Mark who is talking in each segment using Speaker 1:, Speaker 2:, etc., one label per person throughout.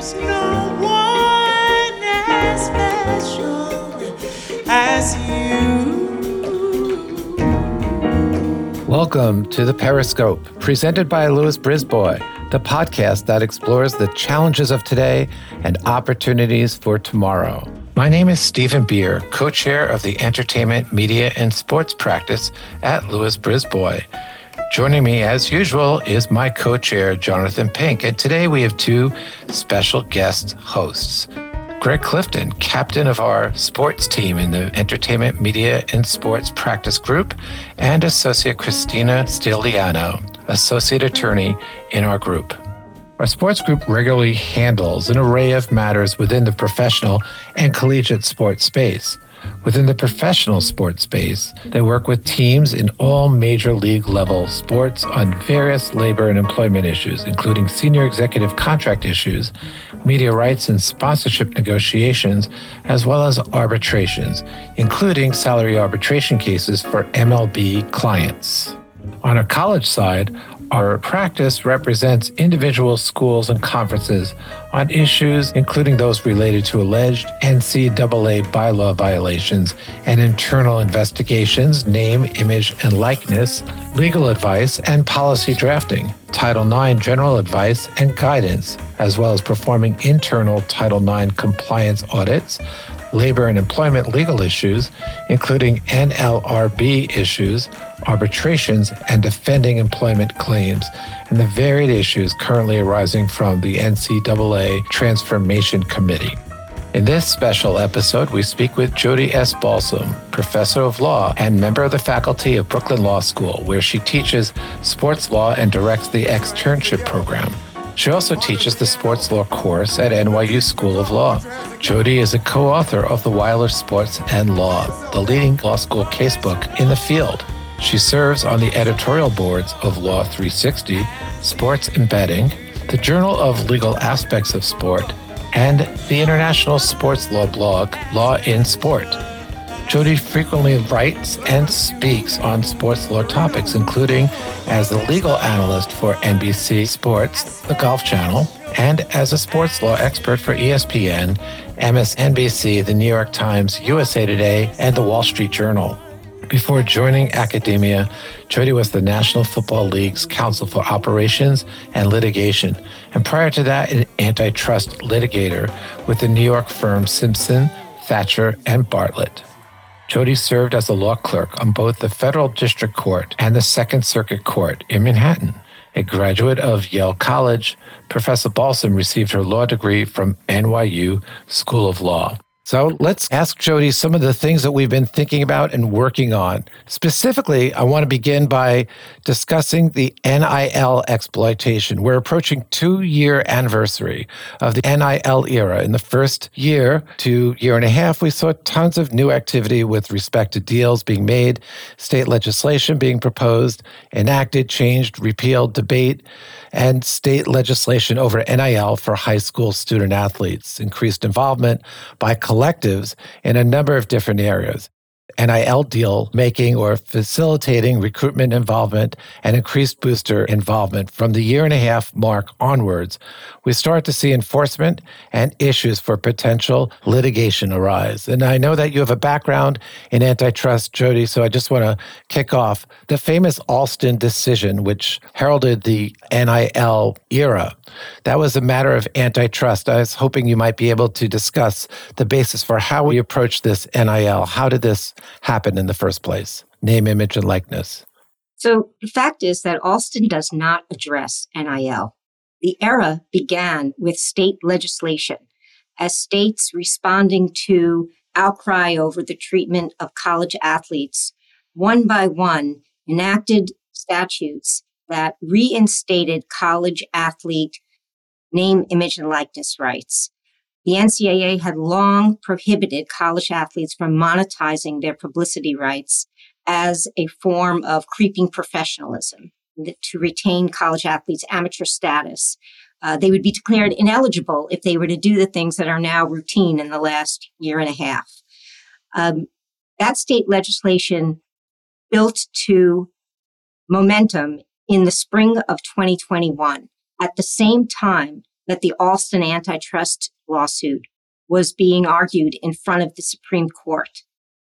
Speaker 1: There's no one as special as you.
Speaker 2: Welcome to the Periscope, presented by Lewis Brisbois, the podcast that explores the challenges of today and opportunities for tomorrow. My name is Steven Beer, co chair of the Entertainment, Media, and Sports practice at Lewis Brisbois. Joining me, as usual, is my co chair, Jonathan Pink. And today we have two special guest hosts. Gregg Clifton, captain of our sports team in the Entertainment, Media, and Sports Practice Group, and Associate Christina Stylianou, Associate Attorney in our group. Our sports group regularly handles an array of matters within the professional and collegiate sports space. Within the professional sports space, they work with teams in all major league level sports on various labor and employment issues, including senior executive contract issues, media rights and sponsorship negotiations, as well as arbitrations, including salary arbitration cases for MLB clients. On a college side, our practice represents individual schools and conferences on issues including those related to alleged NCAA bylaw violations and internal investigations, name, image, and likeness, legal advice, and policy drafting, Title IX general advice and guidance, as well as performing internal Title IX compliance audits, labor and employment legal issues, including NLRB issues, arbitrations, and defending employment claims, and the varied issues currently arising from the NCAA Transformation Committee. In this special episode, we speak with Jodi S. Balsam, professor of law and member of the faculty of Brooklyn Law School, where she teaches sports law and directs the externship program. She also teaches the sports law course at NYU School of Law. Jodi is a co author of The Weiler Sports and Law, the leading law school casebook in the field. She serves on the editorial boards of Law 360, Sports Embedding, the Journal of Legal Aspects of Sport, and the international sports law blog, LawInSport. Jodi frequently writes and speaks on sports law topics, including as the legal analyst for NBC Sports, the Golf Channel, and as a sports law expert for ESPN, MSNBC, the New York Times, USA Today, and the Wall Street Journal. Before joining academia, Jodi was the National Football League's Counsel for Operations and Litigation, and prior to that, an antitrust litigator with the New York firm Simpson, Thacher, and Bartlett. Jodi served as a law clerk on both the Federal District Court and the Second Circuit Court in Manhattan. A graduate of Yale College, Professor Balsam received her law degree from NYU School of Law. So let's ask Jodi some of the things that we've been thinking about and working on. Specifically, I want to begin by discussing the NIL exploitation. We're approaching two year anniversary of the NIL era. In the first year to year and a half, we saw tons of new activity with respect to deals being made, state legislation being proposed, enacted, changed, repealed, debate, and state legislation over NIL for high school student athletes, increased involvement by collectives in a number of different areas. NIL deal making or facilitating recruitment involvement and increased booster involvement from the year and a half mark onwards, we start to see enforcement and issues for potential litigation arise. And I know that you have a background in antitrust, Jodi, so I just want to kick off the famous Alston decision, which heralded the NIL era. That was a matter of antitrust. I was hoping you might be able to discuss the basis for how we approach this NIL. How did this happen in the first place? Name, image, and likeness.
Speaker 3: So the fact is that Alston does not address NIL. The era began with state legislation as states responding to outcry over the treatment of college athletes, one by one, enacted statutes that reinstated college athlete name, image, and likeness rights. The NCAA had long prohibited college athletes from monetizing their publicity rights as a form of creeping professionalism to retain college athletes' amateur status. Uh, they would be declared ineligible if they were to do the things that are now routine in the last year and a half. Um, that state legislation built to momentum in the spring of 2021. At the same time, that the Alston antitrust lawsuit was being argued in front of the Supreme Court.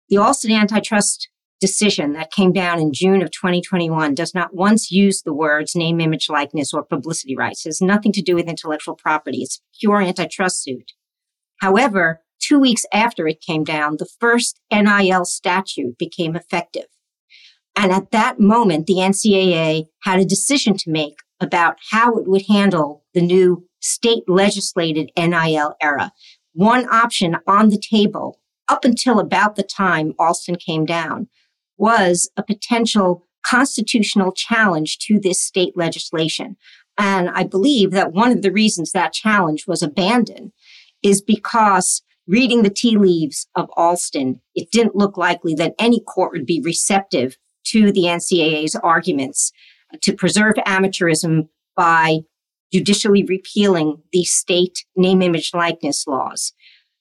Speaker 3: The Alston antitrust decision that came down in June of 2021 does not once use the words name, image, likeness, or publicity rights. It has nothing to do with intellectual property. It's pure antitrust suit. However, two weeks after it came down, the first NIL statute became effective. And at that moment, the NCAA had a decision to make about how it would handle the new state legislated NIL era. One option on the table up until about the time Alston came down was a potential constitutional challenge to this state legislation. And I believe that one of the reasons that challenge was abandoned is because reading the tea leaves of Alston, it didn't look likely that any court would be receptive to the NCAA's arguments to preserve amateurism by judicially repealing the state name, image, likeness laws.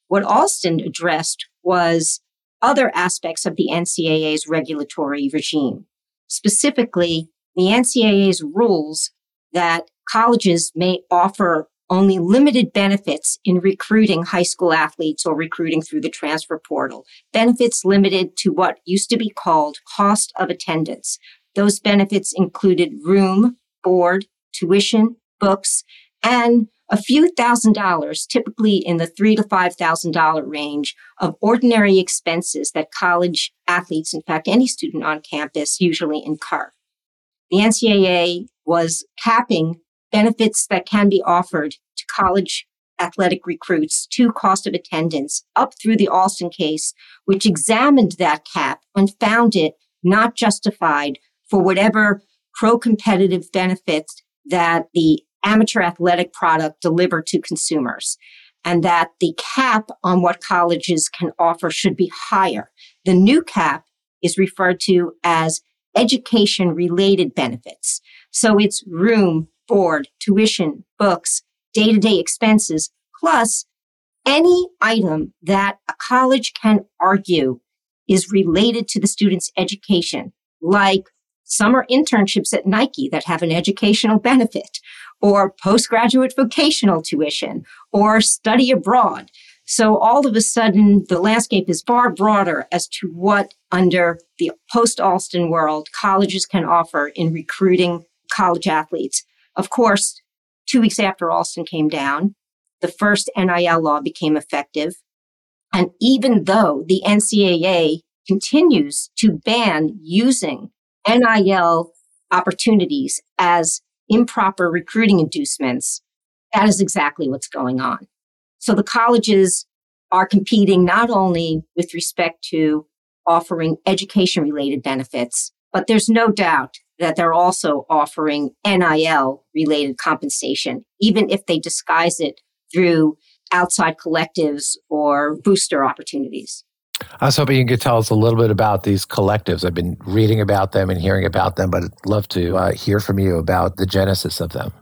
Speaker 3: What Alston addressed was other aspects of the NCAA's regulatory regime. Specifically, the NCAA's rules that colleges may offer only limited benefits in recruiting high school athletes or recruiting through the transfer portal. Benefits limited to what used to be called cost of attendance. Those benefits included room, board, tuition, books, and a few thousand dollars, typically in the three to five thousand dollar range of ordinary expenses that college athletes, in fact, any student on campus usually incur. The NCAA was capping benefits that can be offered to college athletic recruits to cost of attendance up through the Alston case, which examined that cap and found it not justified for whatever pro competitive benefits that the amateur athletic product delivered to consumers. And that the cap on what colleges can offer should be higher. The new cap is referred to as education related benefits. So it's room, board, tuition, books, day to day expenses, plus any item that a college can argue is related to the student's education, like summer internships at Nike that have an educational benefit, or postgraduate vocational tuition, or study abroad. So all of a sudden, the landscape is far broader as to what under the post Alston world colleges can offer in recruiting college athletes. Of course, two weeks after Alston came down, the first NIL law became effective. And even though the NCAA continues to ban using NIL opportunities as improper recruiting inducements, that is exactly what's going on. So the colleges are competing not only with respect to offering education related benefits, but there's no doubt that they're also offering NIL related compensation, even if they disguise it through outside collectives or booster opportunities.
Speaker 2: I was hoping you could tell us a little bit about these collectives. I've been reading about them and hearing about them, but I'd love to uh, hear from you about the genesis of them.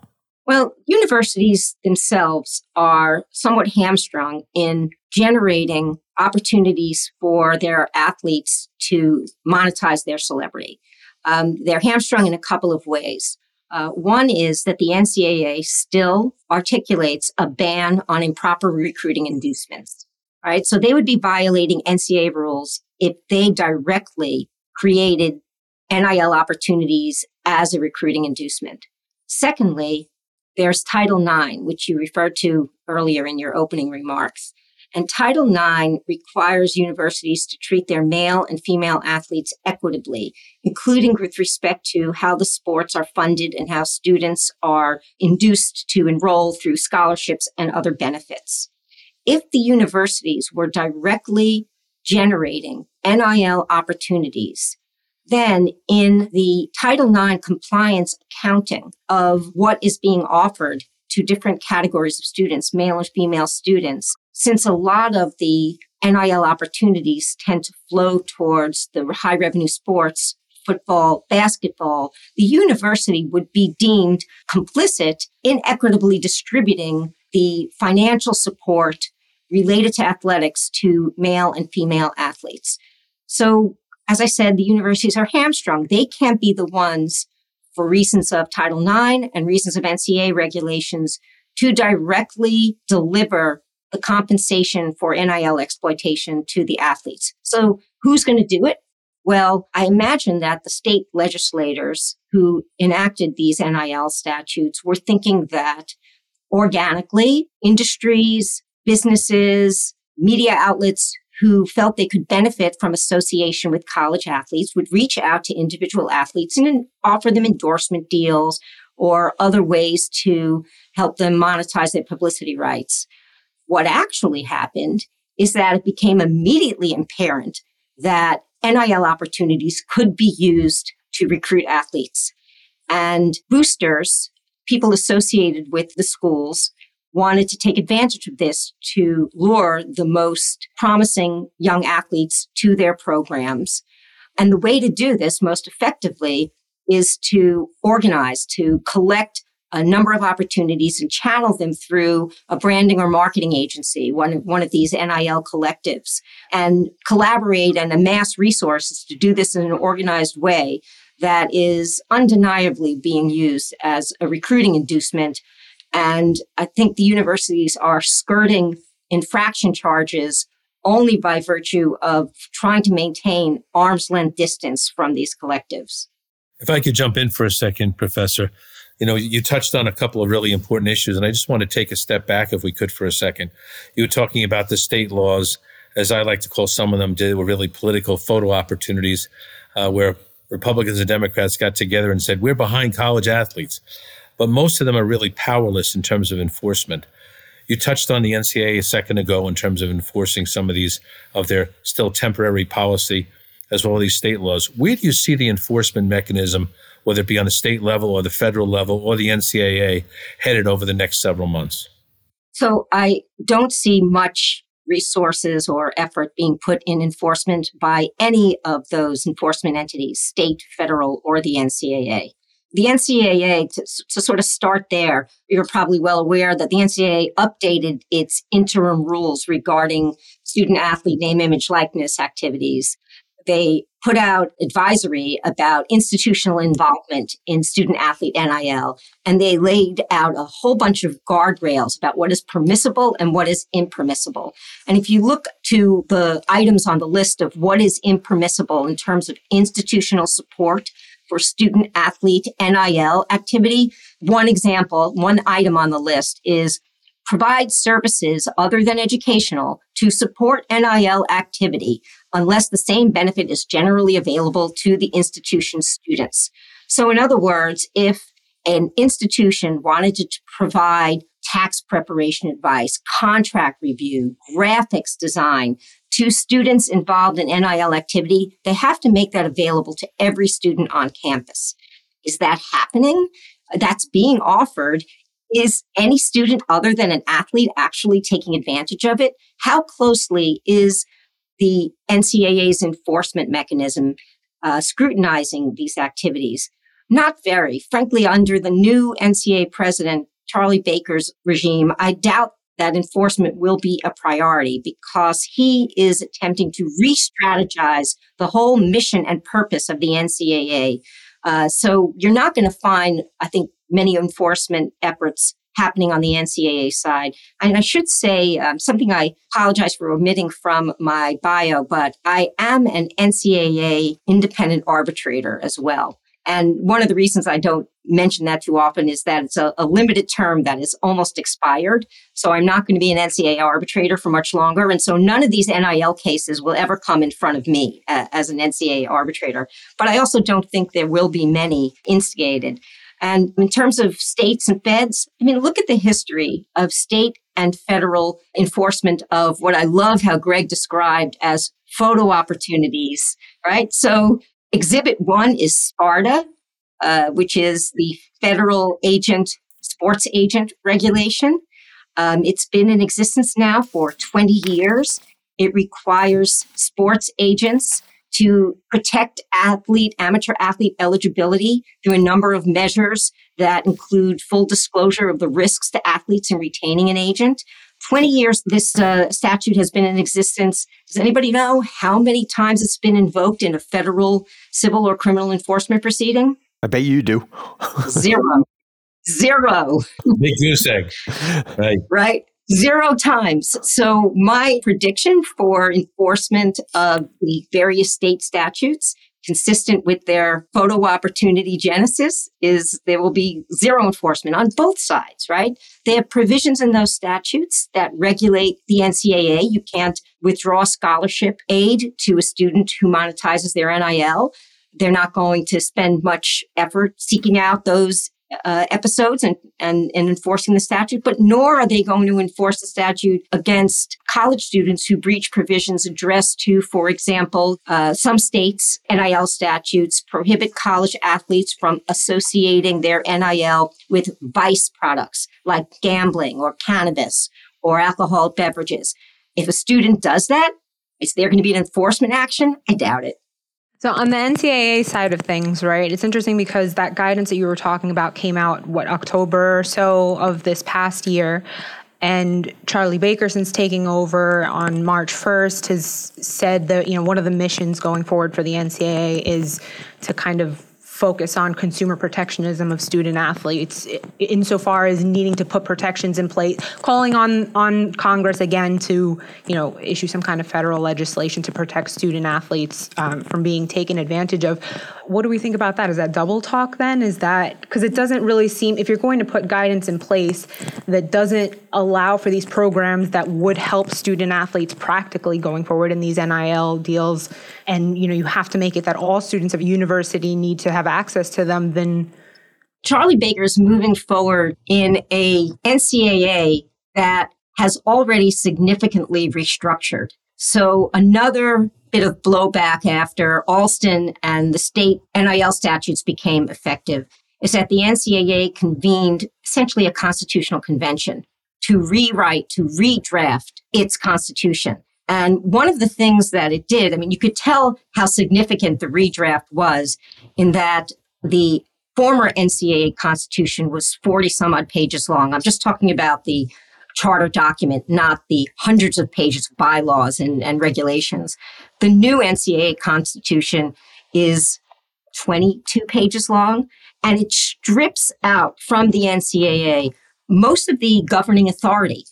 Speaker 3: Well, universities themselves are somewhat hamstrung in generating opportunities for their athletes to monetize their celebrity. Um, they're hamstrung in a couple of ways. Uh, one is that the NCAA still articulates a ban on improper recruiting inducements. Right. So they would be violating NCAA rules if they directly created NIL opportunities as a recruiting inducement. Secondly, there's Title IX, which you referred to earlier in your opening remarks. And Title IX requires universities to treat their male and female athletes equitably, including with respect to how the sports are funded and how students are induced to enroll through scholarships and other benefits if the universities were directly generating NIL opportunities, then in the Title IX compliance accounting of what is being offered to different categories of students, male and female students, since a lot of the NIL opportunities tend to flow towards the high revenue sports, football, basketball, the university would be deemed complicit in equitably distributing the financial support related to athletics to male and female athletes. So, as I said, the universities are hamstrung. They can't be the ones, for reasons of Title IX and reasons of NCAA regulations, to directly deliver the compensation for NIL exploitation to the athletes. So who's going to do it? Well, I imagine that the state legislators who enacted these NIL statutes were thinking that organically industries, businesses, media outlets who felt they could benefit from association with college athletes would reach out to individual athletes and offer them endorsement deals or other ways to help them monetize their publicity rights. What actually happened is that it became immediately apparent that NIL opportunities could be used to recruit athletes. And boosters, people associated with the schools, wanted to take advantage of this to lure the most promising young athletes to their programs. And the way to do this most effectively is to organize, to collect a number of opportunities and channel them through a branding or marketing agency, one, one of these NIL collectives, and collaborate and amass resources to do this in an organized way that is undeniably being used as a recruiting inducement and I think the universities are skirting infraction charges only by virtue of trying to maintain arm's length distance from these collectives.
Speaker 4: If I could jump in for a second, Professor, you know, you touched on a couple of really important issues, and I just want to take a step back, if we could, for a second. You were talking about the state laws, as I like to call some of them, they were really political photo opportunities, uh, where Republicans and Democrats got together and said, "We're behind college athletes." But most of them are really powerless in terms of enforcement. You touched on the NCAA a second ago in terms of enforcing some of these of their still temporary policy as well as these state laws. Where do you see the enforcement mechanism, whether it be on the state level or the federal level or the NCAA, headed over the next several months?
Speaker 3: So I don't see much resources or effort being put in enforcement by any of those enforcement entities, state, federal, or the NCAA the NCAA, to, to, sort of start there, you're probably well aware that the NCAA updated its interim rules regarding student athlete name, image, likeness activities. They put out advisory about institutional involvement in student athlete NIL, and they laid out a whole bunch of guardrails about what is permissible and what is impermissible. And if you look to the items on the list of what is impermissible in terms of institutional support, for student athlete NIL activity. One example, one item on the list is provide services other than educational to support NIL activity unless the same benefit is generally available to the institution's students. So in other words, if an institution wanted to provide tax preparation advice, contract review, graphics design, to students involved in NIL activity, they have to make that available to every student on campus. Is that happening? That's being offered. Is any student other than an athlete actually taking advantage of it? How closely is the NCAA's enforcement mechanism uh, scrutinizing these activities? Not very. Frankly, under the new NCAA president, Charlie Baker's regime, I doubt that enforcement will be a priority because he is attempting to re strategize the whole mission and purpose of the NCAA. Uh, so you're not going to find, I think, many enforcement efforts happening on the NCAA side. And I should say um, something I apologize for omitting from my bio, but I am an NCAA independent arbitrator as well. And one of the reasons I don't mention that too often is that it's a, a, limited term that is almost expired. So I'm not going to be an NCAA arbitrator for much longer. And so none of these NIL cases will ever come in front of me uh, as an NCAA arbitrator. But I also don't think there will be many instigated. And in terms of states and feds, I mean, look at the history of state and federal enforcement of what I love how Gregg described as photo opportunities, right? So Exhibit one is SPARTA, uh, which is the federal agent, sports agent regulation. Um, it's been in existence now for 20 years. It requires sports agents to protect athlete, amateur athlete eligibility through a number of measures that include full disclosure of the risks to athletes in retaining an agent. 20 years this uh, statute has been in existence. Does anybody know how many times it's been invoked in a federal civil or criminal enforcement proceeding?
Speaker 5: I bet you do.
Speaker 3: Zero. Zero.
Speaker 4: Big goose egg. Right.
Speaker 3: Right. Zero times. So, my prediction for enforcement of the various state statutes, consistent with their photo opportunity genesis, is there will be zero enforcement on both sides, right? They have provisions in those statutes that regulate the NCAA. You can't withdraw scholarship aid to a student who monetizes their NIL. They're not going to spend much effort seeking out those uh, episodes and, and, and enforcing the statute, but nor are they going to enforce the statute against college students who breach provisions addressed to, for example, uh, some states' NIL statutes prohibit college athletes from associating their NIL with vice products like gambling or cannabis or alcoholic beverages. If a student does that, is there going to be an enforcement action? I doubt it.
Speaker 5: So on the NCAA side of things, right? It's interesting because that guidance that you were talking about came out what October or so of this past year. And Charlie Baker, since taking over on March 1st, has said that, you know, one of the missions going forward for the NCAA is to kind of focus on consumer protectionism of student athletes insofar as needing to put protections in place calling on on congress again to you know issue some kind of federal legislation to protect student athletes um, from being taken advantage of. What do we think about that? Is that double talk then? Is that because it doesn't really seem if you're going to put guidance in place that doesn't allow for these programs that would help student athletes practically going forward in these nil deals and you know you have to make it that all students of university need to have access to them then
Speaker 3: charlie baker is moving forward in a ncaa that has already significantly restructured. So another bit of blowback after alston and the state nil statutes became effective is that the ncaa convened essentially a constitutional convention to rewrite to redraft its constitution and one of the things that it did, I mean, you could tell how significant the redraft was in that the former NCAA constitution was 40 some odd pages long. I'm just talking about the charter document, not the hundreds of pages of bylaws and, and regulations. The new NCAA constitution is 22 pages long and it strips out from the NCAA most of the governing authority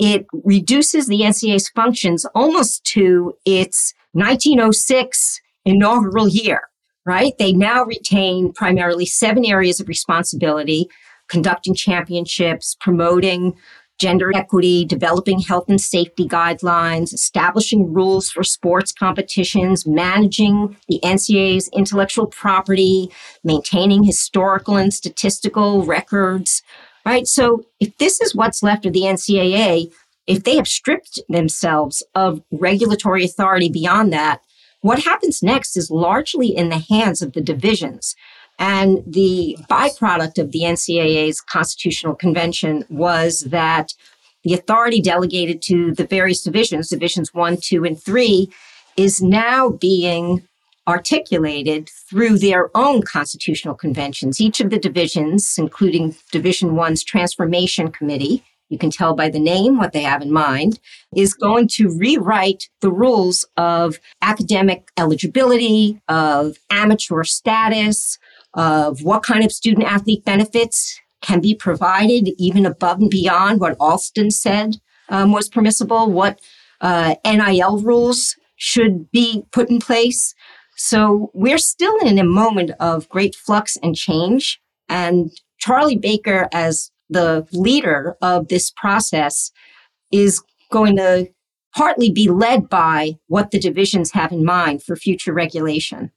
Speaker 3: it reduces the NCAA's functions almost to its 1906 inaugural year, right? They now retain primarily seven areas of responsibility conducting championships, promoting gender equity, developing health and safety guidelines, establishing rules for sports competitions, managing the NCAA's intellectual property, maintaining historical and statistical records, right? So if this is what's left of the NCAA, if they have stripped themselves of regulatory authority beyond that, what happens next is largely in the hands of the divisions. And the byproduct of the NCAA's constitutional convention was that the authority delegated to the various divisions, divisions one, two, and three, is now being articulated through their own constitutional conventions. Each of the divisions, including Division One's Transformation Committee, you can tell by the name what they have in mind, is going to rewrite the rules of academic eligibility, of amateur status, of what kind of student athlete benefits can be provided, even above and beyond what Alston said um, was permissible, what uh, NIL rules should be put in place. So we're still in a moment of great flux and change. And Charlie Baker, as the leader of this process, is going to partly be led by what the divisions have in mind for future regulation.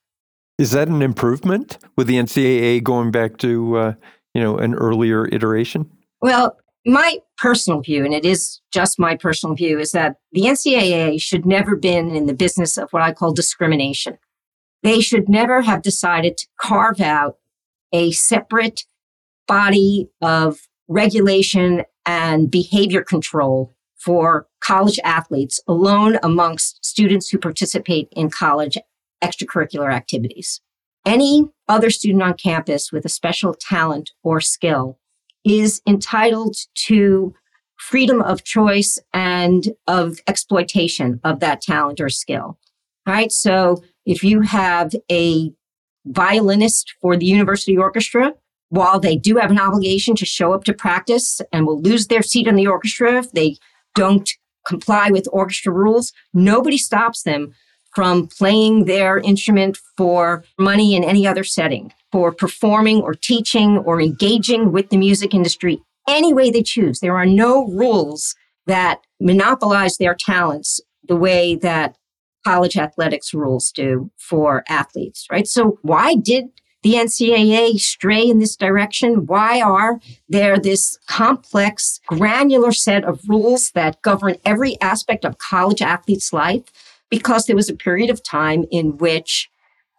Speaker 6: Is that an improvement with the NCAA going back to uh, you know an earlier iteration?
Speaker 3: Well, my personal view, and it is just my personal view, is that the NCAA should never been in the business of what I call discrimination. They should never have decided to carve out a separate body of regulation and behavior control for college athletes alone amongst students who participate in college extracurricular activities. Any other student on campus with a special talent or skill is entitled to freedom of choice and of exploitation of that talent or skill. Right. So if you have a violinist for the university orchestra, while they do have an obligation to show up to practice and will lose their seat in the orchestra if they don't comply with orchestra rules, nobody stops them from playing their instrument for money in any other setting, for performing or teaching or engaging with the music industry any way they choose. There are no rules that monopolize their talents the way that college athletics rules do for athletes, right? So why did the NCAA stray in this direction? Why are there this complex, granular set of rules that govern every aspect of college athletes' life? Because there was a period of time in which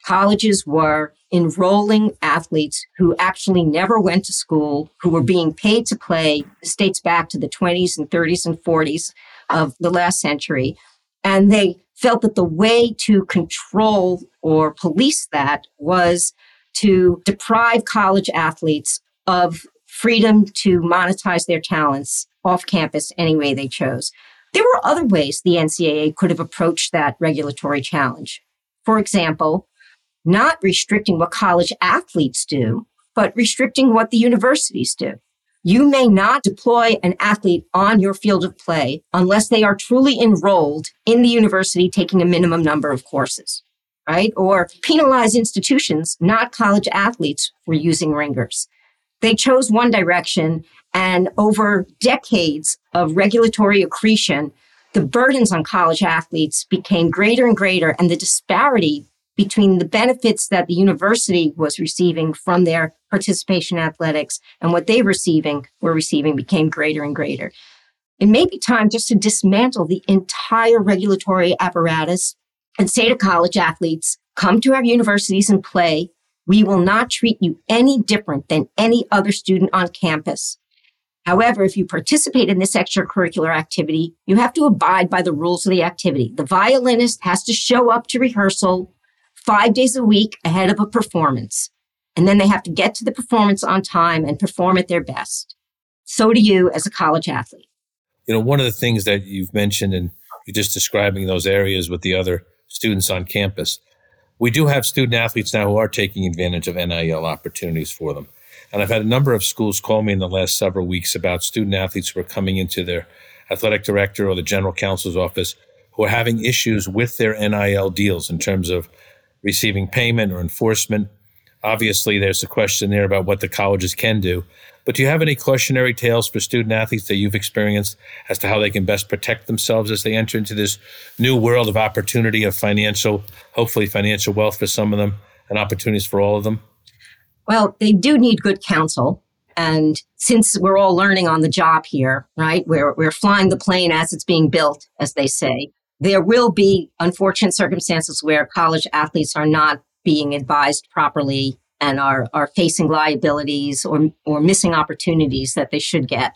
Speaker 3: colleges were enrolling athletes who actually never went to school, who were being paid to play. Dates back to the 20s and 30s and 40s of the last century. And they felt that the way to control or police that was to deprive college athletes of freedom to monetize their talents off campus any way they chose. There were other ways the NCAA could have approached that regulatory challenge. For example, not restricting what college athletes do, but restricting what the universities do. You may not deploy an athlete on your field of play unless they are truly enrolled in the university taking a minimum number of courses right? Or penalize institutions, not college athletes, for using ringers. They chose one direction, and over decades of regulatory accretion, the burdens on college athletes became greater and greater, and the disparity between the benefits that the university was receiving from their participation in athletics and what they receiving were receiving became greater and greater. It may be time just to dismantle the entire regulatory apparatus and say to college athletes, come to our universities and play. We will not treat you any different than any other student on campus. However, if you participate in this extracurricular activity, you have to abide by the rules of the activity. The violinist has to show up to rehearsal five days a week ahead of a performance. And then they have to get to the performance on time and perform at their best. So do you as a college athlete.
Speaker 4: You know, one of the things that you've mentioned and you're just describing those areas with the other students on campus. We do have student athletes now who are taking advantage of NIL opportunities for them. And I've had a number of schools call me in the last several weeks about student athletes who are coming into their athletic director or the general counsel's office who are having issues with their NIL deals in terms of receiving payment or enforcement. Obviously, there's a question there about what the colleges can do. But do you have any cautionary tales for student athletes that you've experienced as to how they can best protect themselves as they enter into this new world of opportunity of financial, hopefully financial wealth for some of them and opportunities for all of them?
Speaker 3: Well, they do need good counsel. And since we're all learning on the job here, right, we're, we're flying the plane as it's being built, as they say, there will be unfortunate circumstances where college athletes are not being advised properly and are, are facing liabilities or, or missing opportunities that they should get.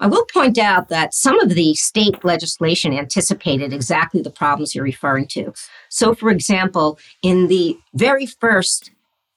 Speaker 3: I will point out that some of the state legislation anticipated exactly the problems you're referring to. So, for example, in the very first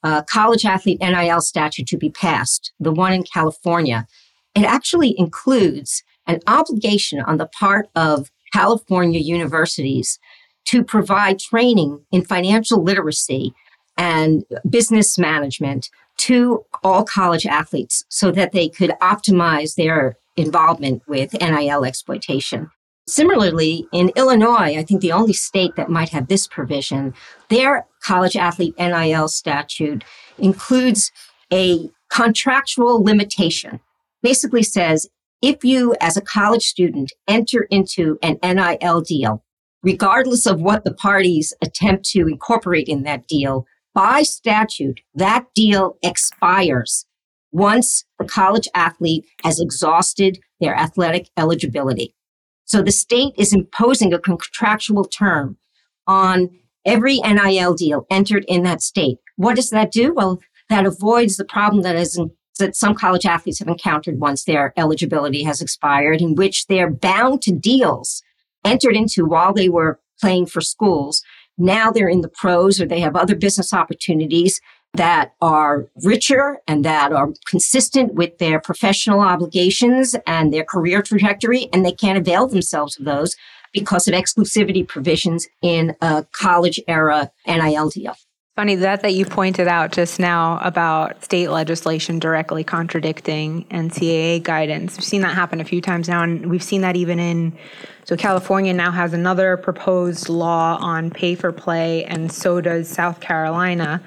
Speaker 3: uh, college athlete NIL statute to be passed, the one in California, it actually includes an obligation on the part of California universities to provide training in financial literacy and business management to all college athletes so that they could optimize their involvement with NIL exploitation. Similarly, in Illinois, I think the only state that might have this provision, their college athlete NIL statute includes a contractual limitation. Basically says if you, as a college student, enter into an NIL deal, regardless of what the parties attempt to incorporate in that deal, by statute, that deal expires once the college athlete has exhausted their athletic eligibility. So the state is imposing a contractual term on every NIL deal entered in that state. What does that do? Well, that avoids the problem that is that some college athletes have encountered once their eligibility has expired, in which they're bound to deals entered into while they were playing for schools now they're in the pros or they have other business opportunities that are richer and that are consistent with their professional obligations and their career trajectory, and they can't avail themselves of those because of exclusivity provisions in a college era NIL deal.
Speaker 5: Funny that that you pointed out just now about state legislation directly contradicting NCAA guidance. We've seen that happen a few times now, and we've seen that even in. So California now has another proposed law on pay for play, and so does South Carolina.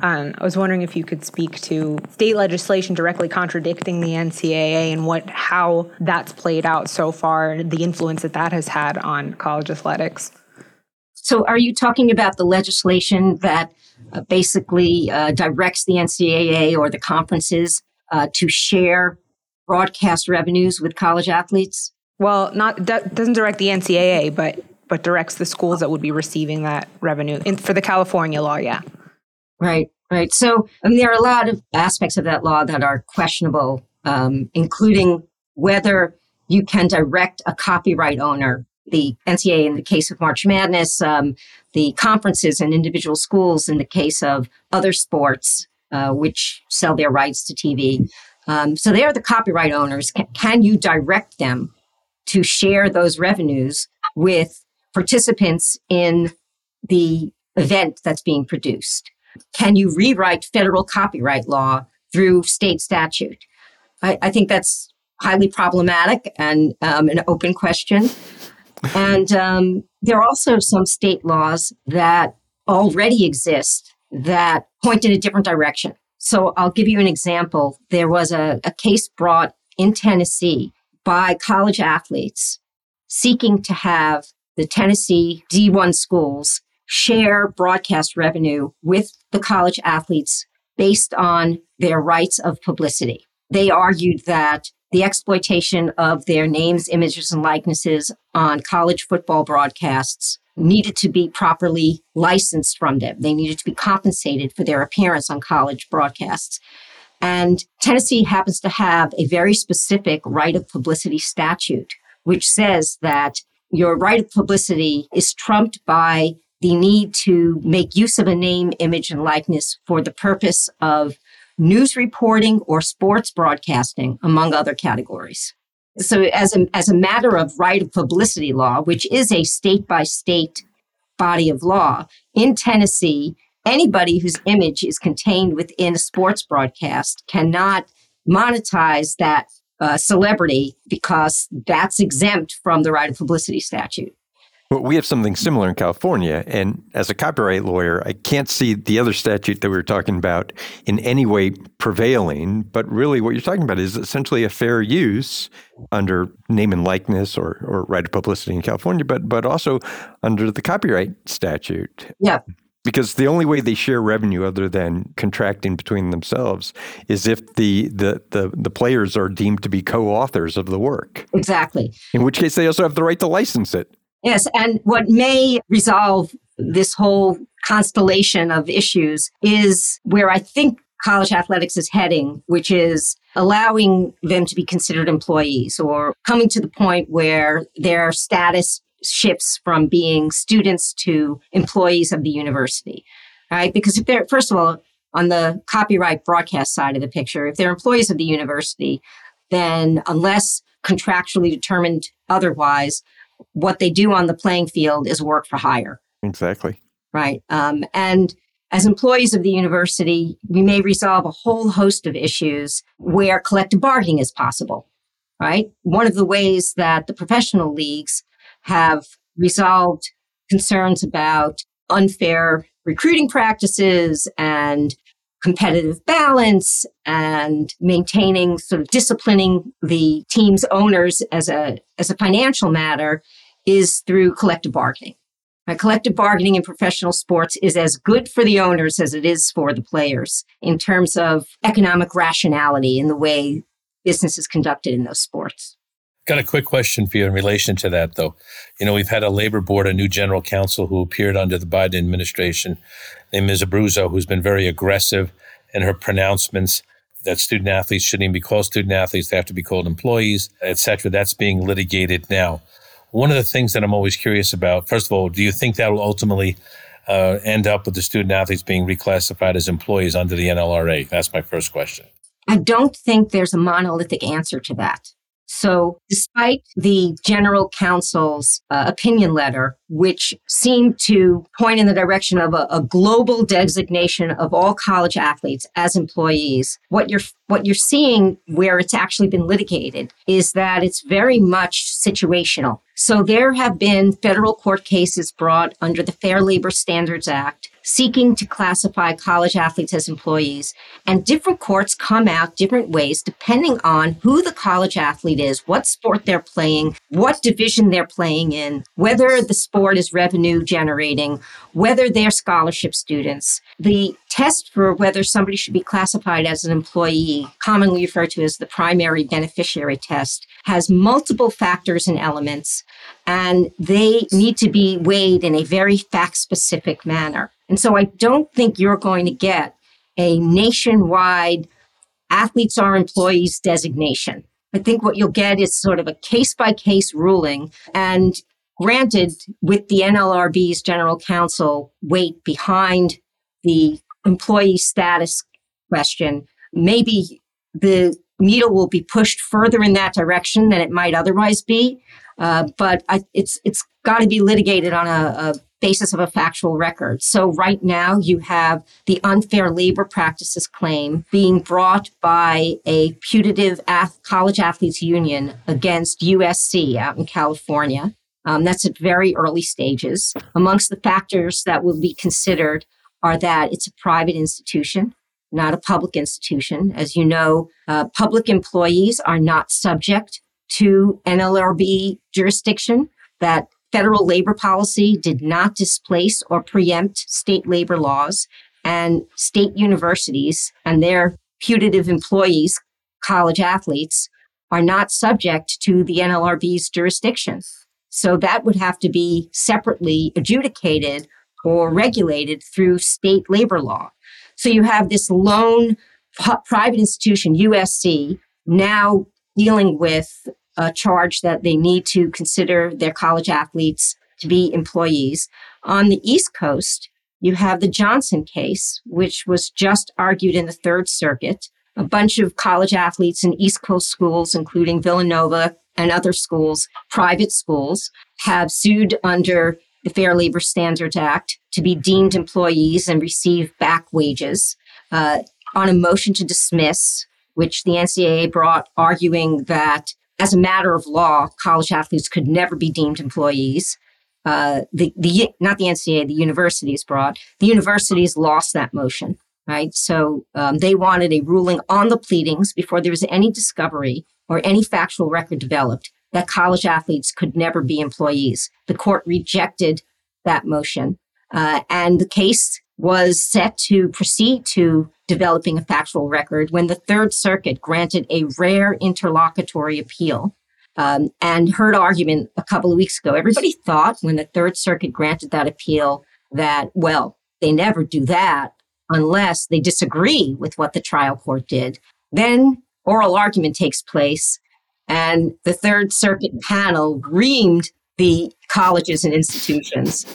Speaker 5: Um, I was wondering if you could speak to state legislation directly contradicting the NCAA and what how that's played out so far, the influence that that has had on college athletics.
Speaker 3: So, are you talking about the legislation that uh, basically uh, directs the NCAA or the conferences uh, to share broadcast revenues with college athletes?
Speaker 5: Well, not that doesn't direct the NCAA, but but directs the schools that would be receiving that revenue in, for the California law. Yeah.
Speaker 3: Right. Right. So I mean, there are a lot of aspects of that law that are questionable, um, including whether you can direct a copyright owner the NCAA in the case of March Madness, um, the conferences and individual schools in the case of other sports, uh, which sell their rights to TV. Um, so they are the copyright owners. Can, can you direct them to share those revenues with participants in the event that's being produced? Can you rewrite federal copyright law through state statute? I, I think that's highly problematic and um, an open question and um, there are also some state laws that already exist that point in a different direction. So I'll give you an example. There was a, a case brought in Tennessee by college athletes seeking to have the Tennessee D1 schools share broadcast revenue with the college athletes based on their rights of publicity. They argued that the exploitation of their names, images, and likenesses on college football broadcasts needed to be properly licensed from them. They needed to be compensated for their appearance on college broadcasts. And Tennessee happens to have a very specific right of publicity statute, which says that your right of publicity is trumped by the need to make use of a name, image, and likeness for the purpose of news reporting or sports broadcasting, among other categories. So as a, as a matter of right of publicity law, which is a state by state body of law in Tennessee, anybody whose image is contained within a sports broadcast cannot monetize that uh, celebrity because that's exempt from the right of publicity statute.
Speaker 6: Well, we have something similar in California. And as a copyright lawyer, I can't see the other statute that we were talking about in any way prevailing. But really, what you're talking about is essentially a fair use under name and likeness or, or right of publicity in California, but, but also under the copyright statute.
Speaker 3: Yeah.
Speaker 6: Because the only way they share revenue other than contracting between themselves is if the, the, the, the players are deemed to be co authors of the work.
Speaker 3: Exactly.
Speaker 6: In which case, they also have the right to license it.
Speaker 3: Yes, and what may resolve this whole constellation of issues is where I think college athletics is heading, which is allowing them to be considered employees or coming to the point where their status shifts from being students to employees of the university, right? Because if they're, first of all, on the copyright broadcast side of the picture, if they're employees of the university, then unless contractually determined otherwise, what they do on the playing field is work for hire.
Speaker 6: Exactly.
Speaker 3: Right. Um, and as employees of the university, we may resolve a whole host of issues where collective bargaining is possible. Right. One of the ways that the professional leagues have resolved concerns about unfair recruiting practices and competitive balance and maintaining sort of disciplining the team's owners as a as a financial matter is through collective bargaining. Right? Collective bargaining in professional sports is as good for the owners as it is for the players in terms of economic rationality in the way business is conducted in those sports.
Speaker 4: Got a quick question for you in relation to that, though. You know, we've had a labor board, a new general counsel who appeared under the Biden administration, named Ms. Abruzzo, who's been very aggressive in her pronouncements that student athletes shouldn't even be called student athletes; they have to be called employees, etc. That's being litigated now. One of the things that I'm always curious about, first of all, do you think that will ultimately uh, end up with the student athletes being reclassified as employees under the NLRA? That's my first question.
Speaker 3: I don't think there's a monolithic answer to that. So, despite the general counsel's uh, opinion letter which seemed to point in the direction of a, a, global designation of all college athletes as employees. What you're what you're seeing where it's actually been litigated is that it's very much situational. So there have been federal court cases brought under the Fair Labor Standards Act seeking to classify college athletes as employees. And different courts come out different ways depending on who the college athlete is, what sport they're playing, what division they're playing in, whether the sport is revenue generating, whether they're scholarship students. The test for whether somebody should be classified as an employee, commonly referred to as the primary beneficiary test, has multiple factors and elements, and they need to be weighed in a very fact specific manner. And so I don't think you're going to get a nationwide athletes are employees designation. I think what you'll get is sort of a case by case ruling. And granted, with the NLRB's general counsel weight behind the employee status question, maybe the needle will be pushed further in that direction than it might otherwise be. Uh, but I, it's it's got to be litigated on a, a basis of a factual record. So right now you have the unfair labor practices claim being brought by a putative ath- college athletes union against USC out in California. Um, that's at very early stages. Amongst the factors that will be considered are that it's a private institution, not a public institution. As you know, uh, public employees are not subject to NLRB jurisdiction. That Federal labor policy did not displace or preempt state labor laws, and state universities and their putative employees, college athletes, are not subject to the NLRB's jurisdiction. So that would have to be separately adjudicated or regulated through state labor law. So you have this lone private institution, USC, now dealing with a charge that they need to consider their college athletes to be employees. On the East Coast, you have the Johnson case, which was just argued in the Third Circuit. A bunch of college athletes in East Coast schools, including Villanova and other schools, private schools, have sued under the Fair Labor Standards Act to be deemed employees and receive back wages uh, on a motion to dismiss, which the NCAA brought, arguing that as a matter of law, college athletes could never be deemed employees. Uh, the, the not the NCAA, the universities brought. The universities lost that motion, right? So um, they wanted a ruling on the pleadings before there was any discovery or any factual record developed that college athletes could never be employees. The court rejected that motion, uh, and the case was set to proceed to developing a factual record when the Third Circuit granted a rare interlocutory appeal um, and heard argument a couple of weeks ago. Everybody thought when the Third Circuit granted that appeal that, well, they never do that unless they disagree with what the trial court did. Then oral argument takes place, and the Third Circuit panel reamed the colleges and institutions.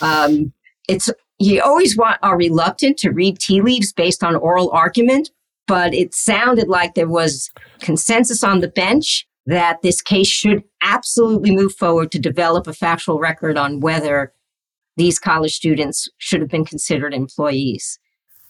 Speaker 3: Um, it's you always want are reluctant to read tea leaves based on oral argument, but it sounded like there was consensus on the bench that this case should absolutely move forward to develop a factual record on whether these college students should have been considered employees.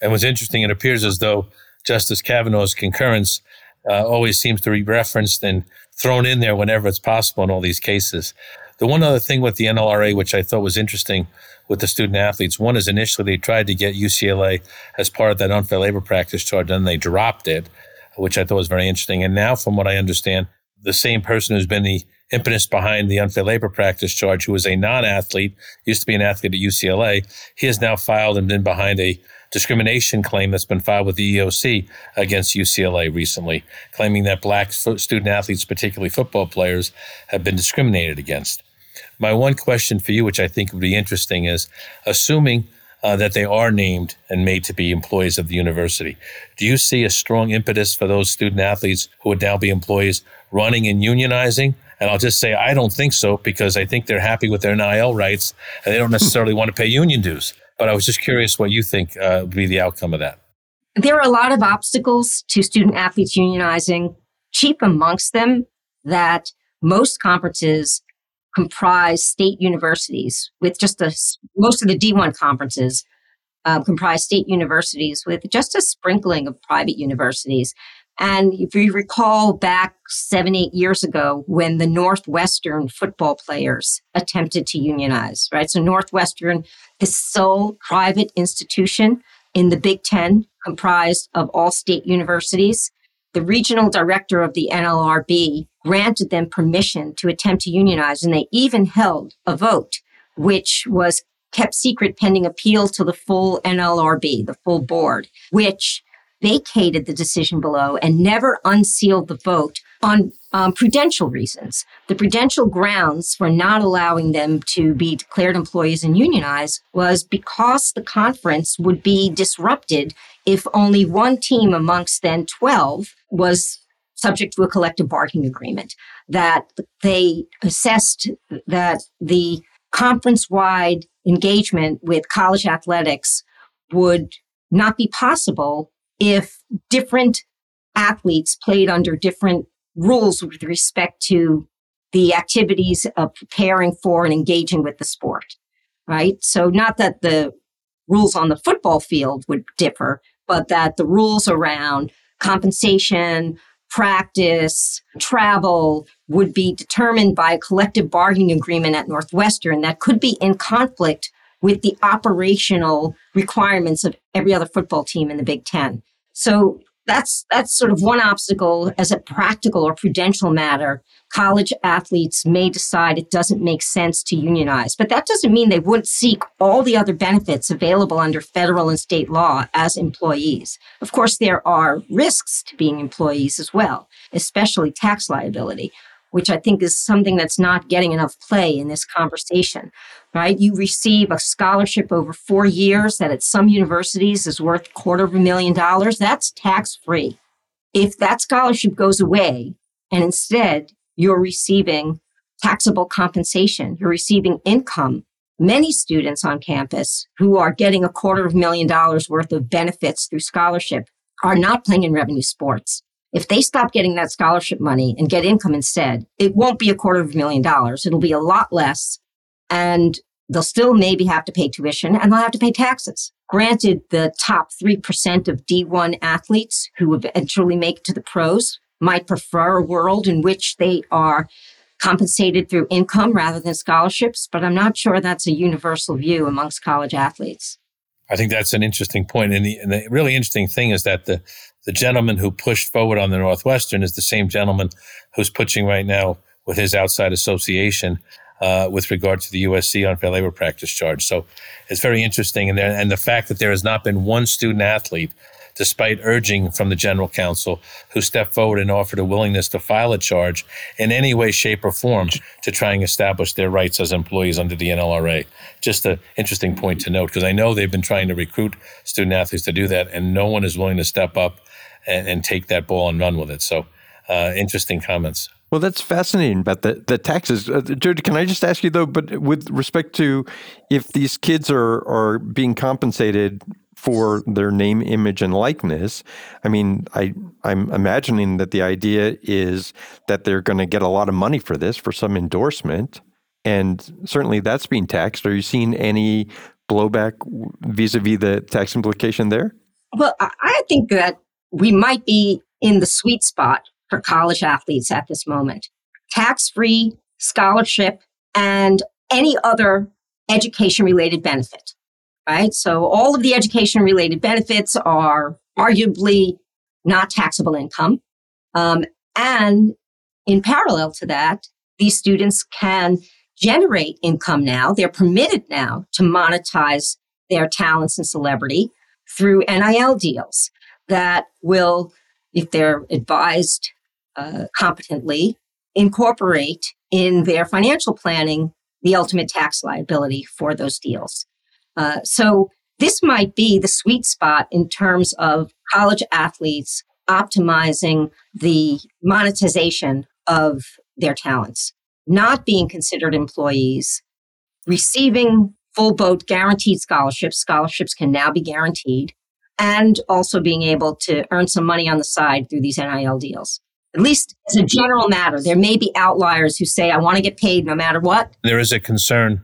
Speaker 4: And what's interesting, it appears as though Justice Kavanaugh's concurrence uh, always seems to be referenced and thrown in there whenever it's possible in all these cases. The one other thing with the NLRA, which I thought was interesting with the student athletes, one is initially they tried to get UCLA as part of that unfair labor practice charge, and then they dropped it, which I thought was very interesting. And now, from what I understand, the same person who's been the impetus behind the unfair labor practice charge, who was a non-athlete, used to be an athlete at UCLA, he has now filed and been behind a discrimination claim that's been filed with the EOC against UCLA recently, claiming that black student athletes, particularly football players, have been discriminated against. My one question for you, which I think would be interesting, is assuming uh, that they are named and made to be employees of the university. Do you see a strong impetus for those student athletes who would now be employees running and unionizing? And I'll just say, I don't think so because I think they're happy with their NIL rights and they don't necessarily want to pay union dues. But I was just curious what you think uh, would be the outcome of that.
Speaker 3: There are a lot of obstacles to student athletes unionizing. Chief amongst them that most conferences comprise state universities with just a, most of the D1 conferences um, comprise state universities with just a sprinkling of private universities. And if you recall back seven, eight years ago when the Northwestern football players attempted to unionize, right? So Northwestern, the sole private institution in the Big Ten comprised of all state universities. The regional director of the NLRB granted them permission to attempt to unionize, and they even held a vote, which was kept secret pending appeal to the full NLRB, the full board, which vacated the decision below and never unsealed the vote on um, prudential reasons. The prudential grounds for not allowing them to be declared employees and unionized was because the conference would be disrupted if only one team amongst then 12 was subject to a collective bargaining agreement. That they assessed that the conference wide engagement with college athletics would not be possible if different athletes played under different rules with respect to the activities of preparing for and engaging with the sport, right? So, not that the rules on the football field would differ, but that the rules around compensation, practice, travel would be determined by a collective bargaining agreement at Northwestern that could be in conflict with the operational requirements of every other football team in the Big Ten. So that's that's sort of one obstacle as a practical or prudential matter. College athletes may decide it doesn't make sense to unionize but that doesn't mean they wouldn't seek all the other benefits available under federal and state law as employees. Of course there are risks to being employees as well especially tax liability which I think is something that's not getting enough play in this conversation, right? You receive a scholarship over four years that at some universities is worth quarter of a million dollars. That's tax free. If that scholarship goes away and instead you're receiving taxable compensation, you're receiving income. Many students on campus who are getting a quarter of a million dollars worth of benefits through scholarship are not playing in revenue sports. If they stop getting that scholarship money and get income instead, it won't be a quarter of a million dollars. It'll be a lot less. And they'll still maybe have to pay tuition and they'll have to pay taxes. Granted, the top 3% of D1 athletes who eventually make it to the pros might prefer a world in which they are compensated through income rather than scholarships, but I'm not sure that's a universal view amongst college athletes.
Speaker 4: I think that's an interesting point. And the, and the really interesting thing is that the, the gentleman who pushed forward on the Northwestern is the same gentleman who's pushing right now with his outside association uh, with regard to the USC unfair labor practice charge. So it's very interesting. And, there, and the fact that there has not been one student athlete despite urging from the general counsel, who stepped forward and offered a willingness to file a charge in any way, shape, or form to try and establish their rights as employees under the NLRA. Just an interesting point to note, because I know they've been trying to recruit student athletes to do that, and no one is willing to step up and, and take that ball and run with it. So, uh, interesting comments.
Speaker 6: Well, that's fascinating about the, the taxes. Uh, Jared, can I just ask you though, but with respect to if these kids are, are being compensated for their name, image, and likeness. I mean, I I'm imagining that the idea is that they're going to get a lot of money for this for some endorsement, and certainly that's being taxed. Are you seeing any blowback vis-a-vis the tax implication there?
Speaker 3: Well, I think that we might be in the sweet spot for college athletes at this moment. Tax-free scholarship and any other education related benefit right? So all of the education related benefits are arguably not taxable income. Um, and in parallel to that, these students can generate income now. They're permitted now to monetize their talents and celebrity through NIL deals that will, if they're advised uh, competently, incorporate in their financial planning the ultimate tax liability for those deals. Uh, so this might be the sweet spot in terms of college athletes optimizing the monetization of their talents, not being considered employees, receiving full boat guaranteed scholarships. Scholarships can now be guaranteed, and also being able to earn some money on the side through these NIL deals. At least as a general matter, there may be outliers who say, I want to get paid no matter what.
Speaker 4: There is a concern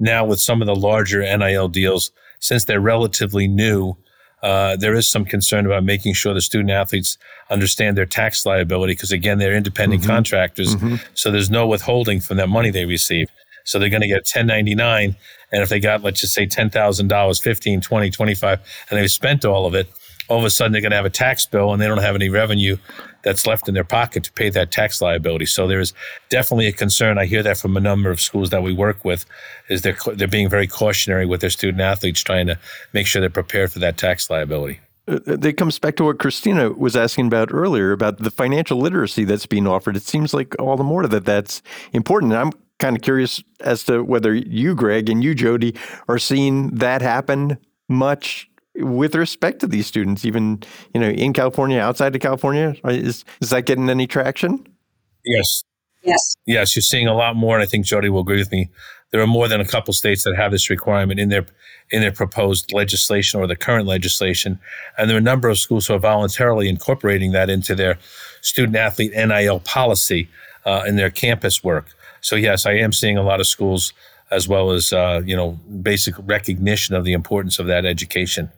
Speaker 4: now with some of the larger NIL deals, since they're relatively new. Uh, there is some concern about making sure the student athletes understand their tax liability because, again, they're independent mm-hmm. contractors. Mm-hmm. So there's no withholding from that money they receive. So they're going to get 1099. And if they got, let's just say $10,000, 15, 20, 25, and they've spent all of it, all of a sudden they're going to have a tax bill and they don't have any revenue that's left in their pocket to pay that tax liability. So there's definitely a concern. I hear that from a number of schools that we work with, is they're they're being very cautionary with their student athletes, trying to make sure they're prepared for that tax liability.
Speaker 6: Uh, that comes back to what Christina was asking about earlier about the financial literacy that's being offered. It seems like all the more that that's important. I'm kind of curious as to whether you, Gregg, and you, Jodi, are seeing that happen much with respect to these students, even you know in California, outside of California? Is is that getting any traction?
Speaker 4: Yes.
Speaker 3: Yes.
Speaker 4: Yes, you're seeing a lot more, and I think Jodi will agree with me. There are more than a couple states that have this requirement in their in their proposed legislation or the current legislation, and there are a number of schools who are voluntarily incorporating that into their student athlete NIL policy uh, in their campus work. So yes, I am seeing a lot of schools as well as uh, you know basic recognition of the importance of that education.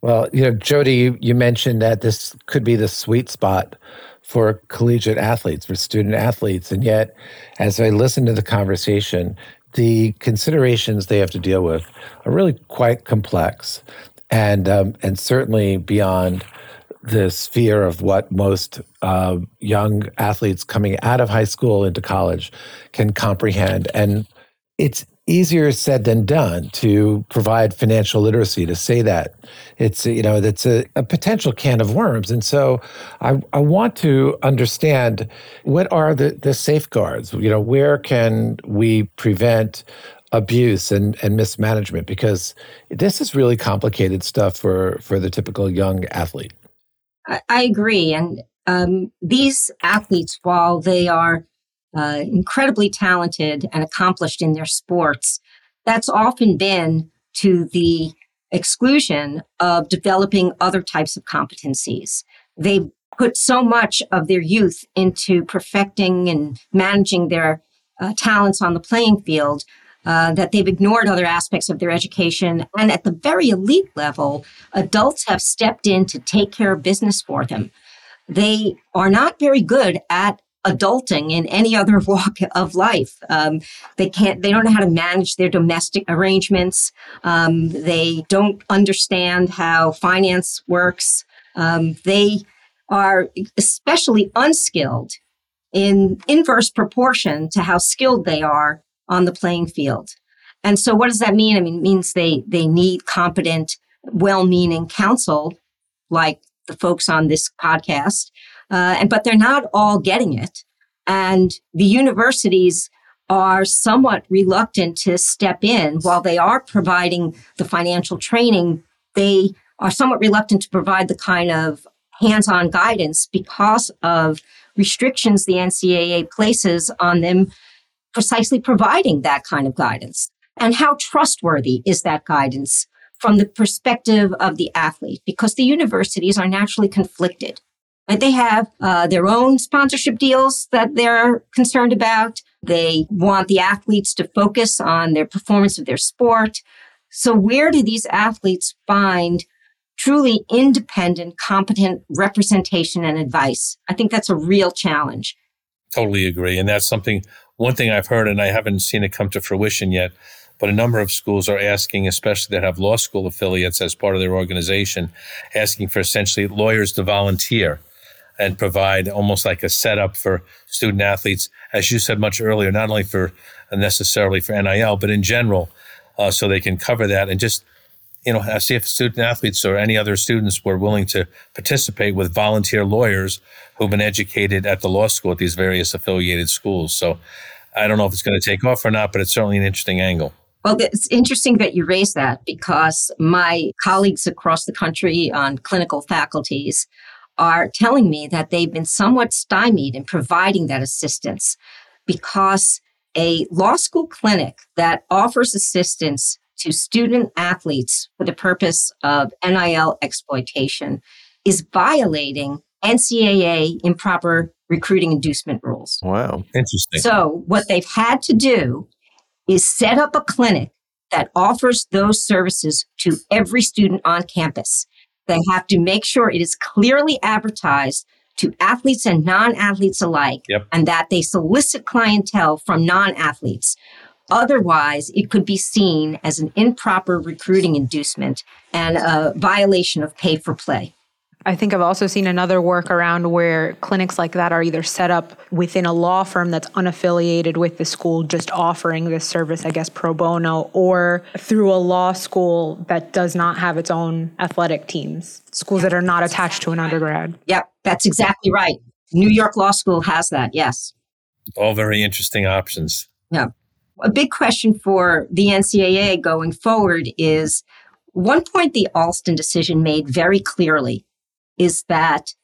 Speaker 2: Well, you know, Jodi, you, you mentioned that this could be the sweet spot for collegiate athletes, for student athletes. And yet, as I listen to the conversation, the considerations they have to deal with are really quite complex and, um, and certainly beyond the sphere of what most uh, young athletes coming out of high school into college can comprehend. And it's easier said than done to provide financial literacy to say that. It's you know that's a, a, potential can of worms. And so I, I want to understand what are the, the safeguards? You know where can we prevent abuse and, and mismanagement? Because this is really complicated stuff for for the typical young athlete
Speaker 3: i, agree and um, these athletes while they are uh, incredibly talented and accomplished in their sports, that's often been to the exclusion of developing other types of competencies. They put so much of their youth into perfecting and managing their uh, talents on the playing field uh, that they've ignored other aspects of their education. And at the very elite level, adults have stepped in to take care of business for them. They are not very good at adulting in any other walk of life. Um, they can't, they don't know how to manage their domestic arrangements. Um, they don't understand how finance works. Um, they are especially unskilled in inverse proportion to how skilled they are on the playing field. And so what does that mean? I mean, it means they, they need competent, well-meaning counsel like the folks on this podcast uh, and but they're not all getting it, and the universities are somewhat reluctant to step in while they are providing the financial training. They are somewhat reluctant to provide the kind of hands-on guidance because of restrictions the NCAA places on them precisely providing that kind of guidance. And how trustworthy is that guidance from the perspective of the athlete? Because the universities are naturally conflicted. They have uh, their own sponsorship deals that they're concerned about. They want the athletes to focus on their performance of their sport. So, where do these athletes find truly independent, competent representation and advice? I think that's a real challenge.
Speaker 4: Totally agree. And that's something, one thing I've heard, and I haven't seen it come to fruition yet, but a number of schools are asking, especially that have law school affiliates as part of their organization, asking for essentially lawyers to volunteer and provide almost like a setup for student athletes, as you said much earlier, not only for necessarily for NIL, but in general, uh, so they can cover that and just you know see if student athletes or any other students were willing to participate with volunteer lawyers who've been educated at the law school at these various affiliated schools. So I don't know if it's going to take off or not, but it's certainly an interesting angle.
Speaker 3: Well, it's interesting that you raise that because my colleagues across the country on clinical faculties are telling me that they've been somewhat stymied in providing that assistance because a law school clinic that offers assistance to student athletes for the purpose of NIL exploitation is violating NCAA improper recruiting inducement rules.
Speaker 6: Wow.
Speaker 4: Interesting.
Speaker 3: So, what they've had to do is set up a clinic that offers those services to every student on campus. They have to make sure it is clearly advertised to athletes and non athletes alike,
Speaker 4: Yep.
Speaker 3: and that they solicit clientele from non athletes. Otherwise, it could be seen as an improper recruiting inducement and a violation of pay for play.
Speaker 5: I think I've also seen another workaround where clinics like that are either set up within a law firm that's unaffiliated with the school, just offering this service, I guess, pro bono, or through a law school that does not have its own athletic teams, schools that are not attached to an undergrad.
Speaker 3: Yep, that's exactly right. New York Law School has that, yes.
Speaker 4: All very interesting options.
Speaker 3: Yeah. A big question for the NCAA going forward is one point the Alston decision made very clearly is that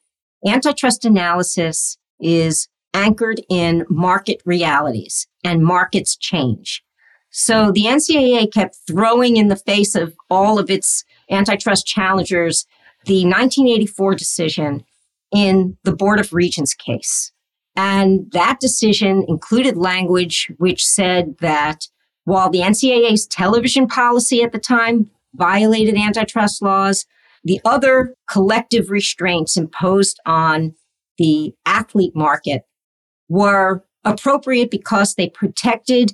Speaker 3: antitrust analysis is anchored in market realities and markets change. So the NCAA kept throwing in the face of all of its antitrust challengers the 1984 decision in the Board of Regents case. And that decision included language which said that while the NCAA's television policy at the time violated antitrust laws, the other collective restraints imposed on the athlete market were appropriate because they protected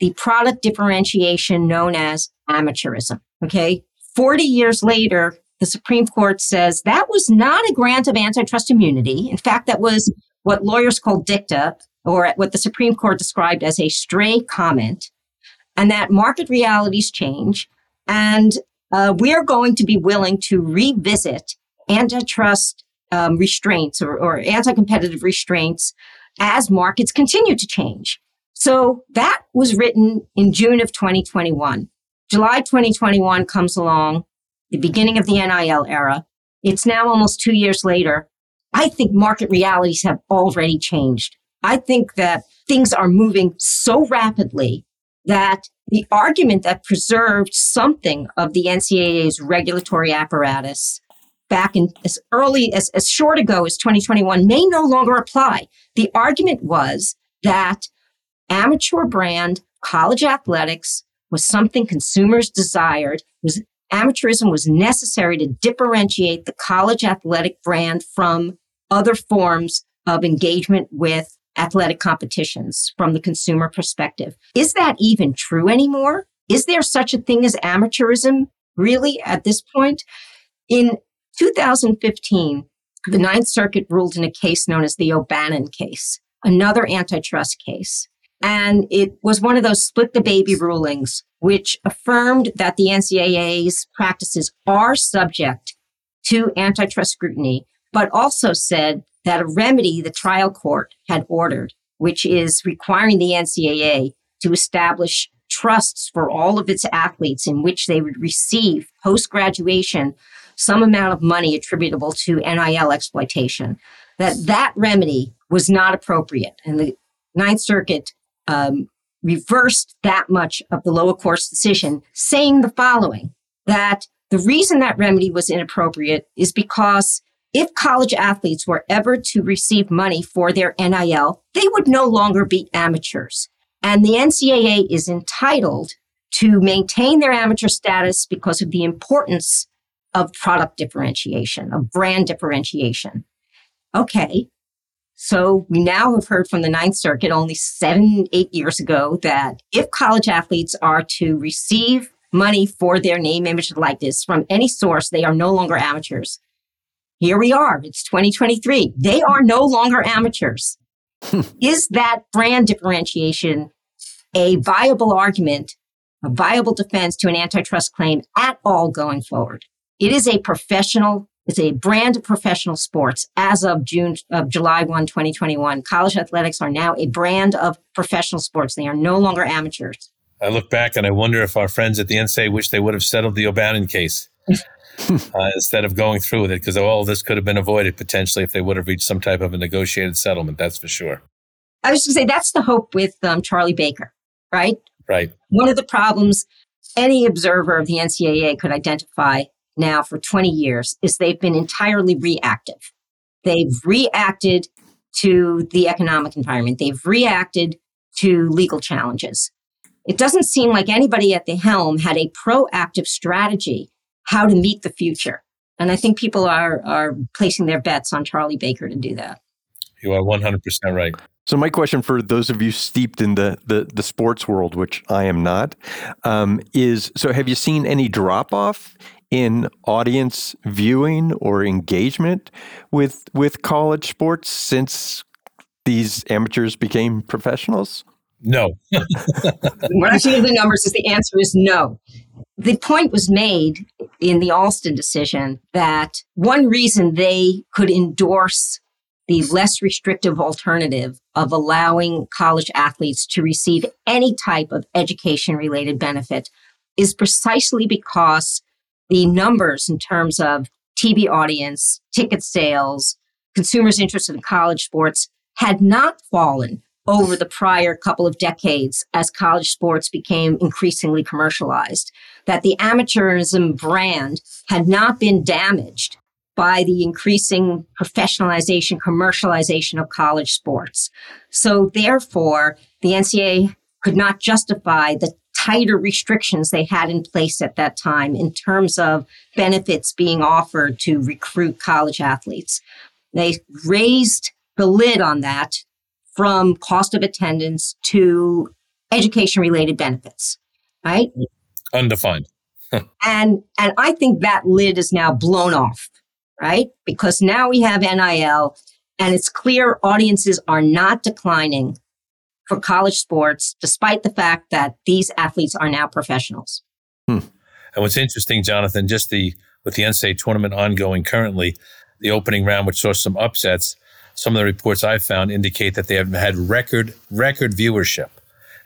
Speaker 3: the product differentiation known as amateurism. Okay. 40 years later, the Supreme Court says that was not a grant of antitrust immunity. In fact, that was what lawyers call dicta, or what the Supreme Court described as a stray comment, and that market realities change. And uh, we're going to be willing to revisit antitrust um, restraints or, or anti competitive restraints as markets continue to change. So that was written in June of 2021. July 2021 comes along, the beginning of the NIL era. It's now almost two years later. I think market realities have already changed. I think that things are moving so rapidly that the argument that preserved something of the NCAA's regulatory apparatus back in as early as, as short ago as 2021 may no longer apply. The argument was that amateur brand college athletics was something consumers desired, was amateurism was necessary to differentiate the college athletic brand from other forms of engagement with athletic competitions from the consumer perspective. Is that even true anymore? Is there such a thing as amateurism really at this point? In 2015, the Ninth Circuit ruled in a case known as the O'Bannon case, another antitrust case. And it was one of those split the baby rulings, which affirmed that the NCAA's practices are subject to antitrust scrutiny, but also said that a remedy the trial court had ordered, which is requiring the NCAA to establish trusts for all of its athletes in which they would receive post graduation some amount of money attributable to NIL exploitation, that that remedy was not appropriate. And the Ninth Circuit um, reversed that much of the lower court's decision, saying the following that the reason that remedy was inappropriate is because if college athletes were ever to receive money for their NIL, they would no longer be amateurs. And the NCAA is entitled to maintain their amateur status because of the importance of product differentiation, of brand differentiation. Okay. So we now have heard from the Ninth Circuit only seven, eight years ago that if college athletes are to receive money for their name, image, and likeness from any source, they are no longer amateurs. Here we are. It's 2023. They are no longer amateurs. Is that brand differentiation a viable argument, a viable defense to an antitrust claim at all going forward? It is a professional, it's a brand of professional sports as of June of July 1, 2021. College athletics are now a brand of professional sports. They are no longer amateurs.
Speaker 4: I look back and I wonder if our friends at the NCAA wish they would have settled the O'Bannon case uh, instead of going through with it, because all of this could have been avoided potentially if they would have reached some type of a negotiated settlement. That's for sure.
Speaker 3: I was going to say that's the hope with um, Charlie Baker, right?
Speaker 4: Right.
Speaker 3: One of the problems any observer of the NCAA could identify now for 20 years is they've been entirely reactive. They've reacted to the economic environment. They've reacted to legal challenges. It doesn't seem like anybody at the helm had a proactive strategy how to meet the future. And I think people are, are placing their bets on Charlie Baker to do that.
Speaker 4: You are 100% right.
Speaker 6: So my question for those of you steeped in the the, the sports world, which I am not, um, is so have you seen any drop off in audience viewing or engagement with with college sports since these amateurs became professionals?
Speaker 4: No.
Speaker 3: when I see the numbers, is the answer is no. The point was made in the Alston decision that one reason they could endorse the less restrictive alternative of allowing college athletes to receive any type of education related benefit is precisely because the numbers in terms of TV audience, ticket sales, consumers interest in college sports had not fallen over the prior couple of decades as college sports became increasingly commercialized, that the amateurism brand had not been damaged by the increasing professionalization, commercialization of college sports. So therefore, the NCAA could not justify the tighter restrictions they had in place at that time in terms of benefits being offered to recruit college athletes. They raised the lid on that from cost of attendance to education related benefits, right?
Speaker 4: Undefined.
Speaker 3: and and I think that lid is now blown off, right? Because now we have NIL and it's clear audiences are not declining for college sports despite the fact that these athletes are now professionals.
Speaker 4: Hmm. And what's interesting, Jonathan, just the with the NCAA tournament ongoing currently, the opening round, which saw some upsets, some of the reports I've found indicate that they have had record record viewership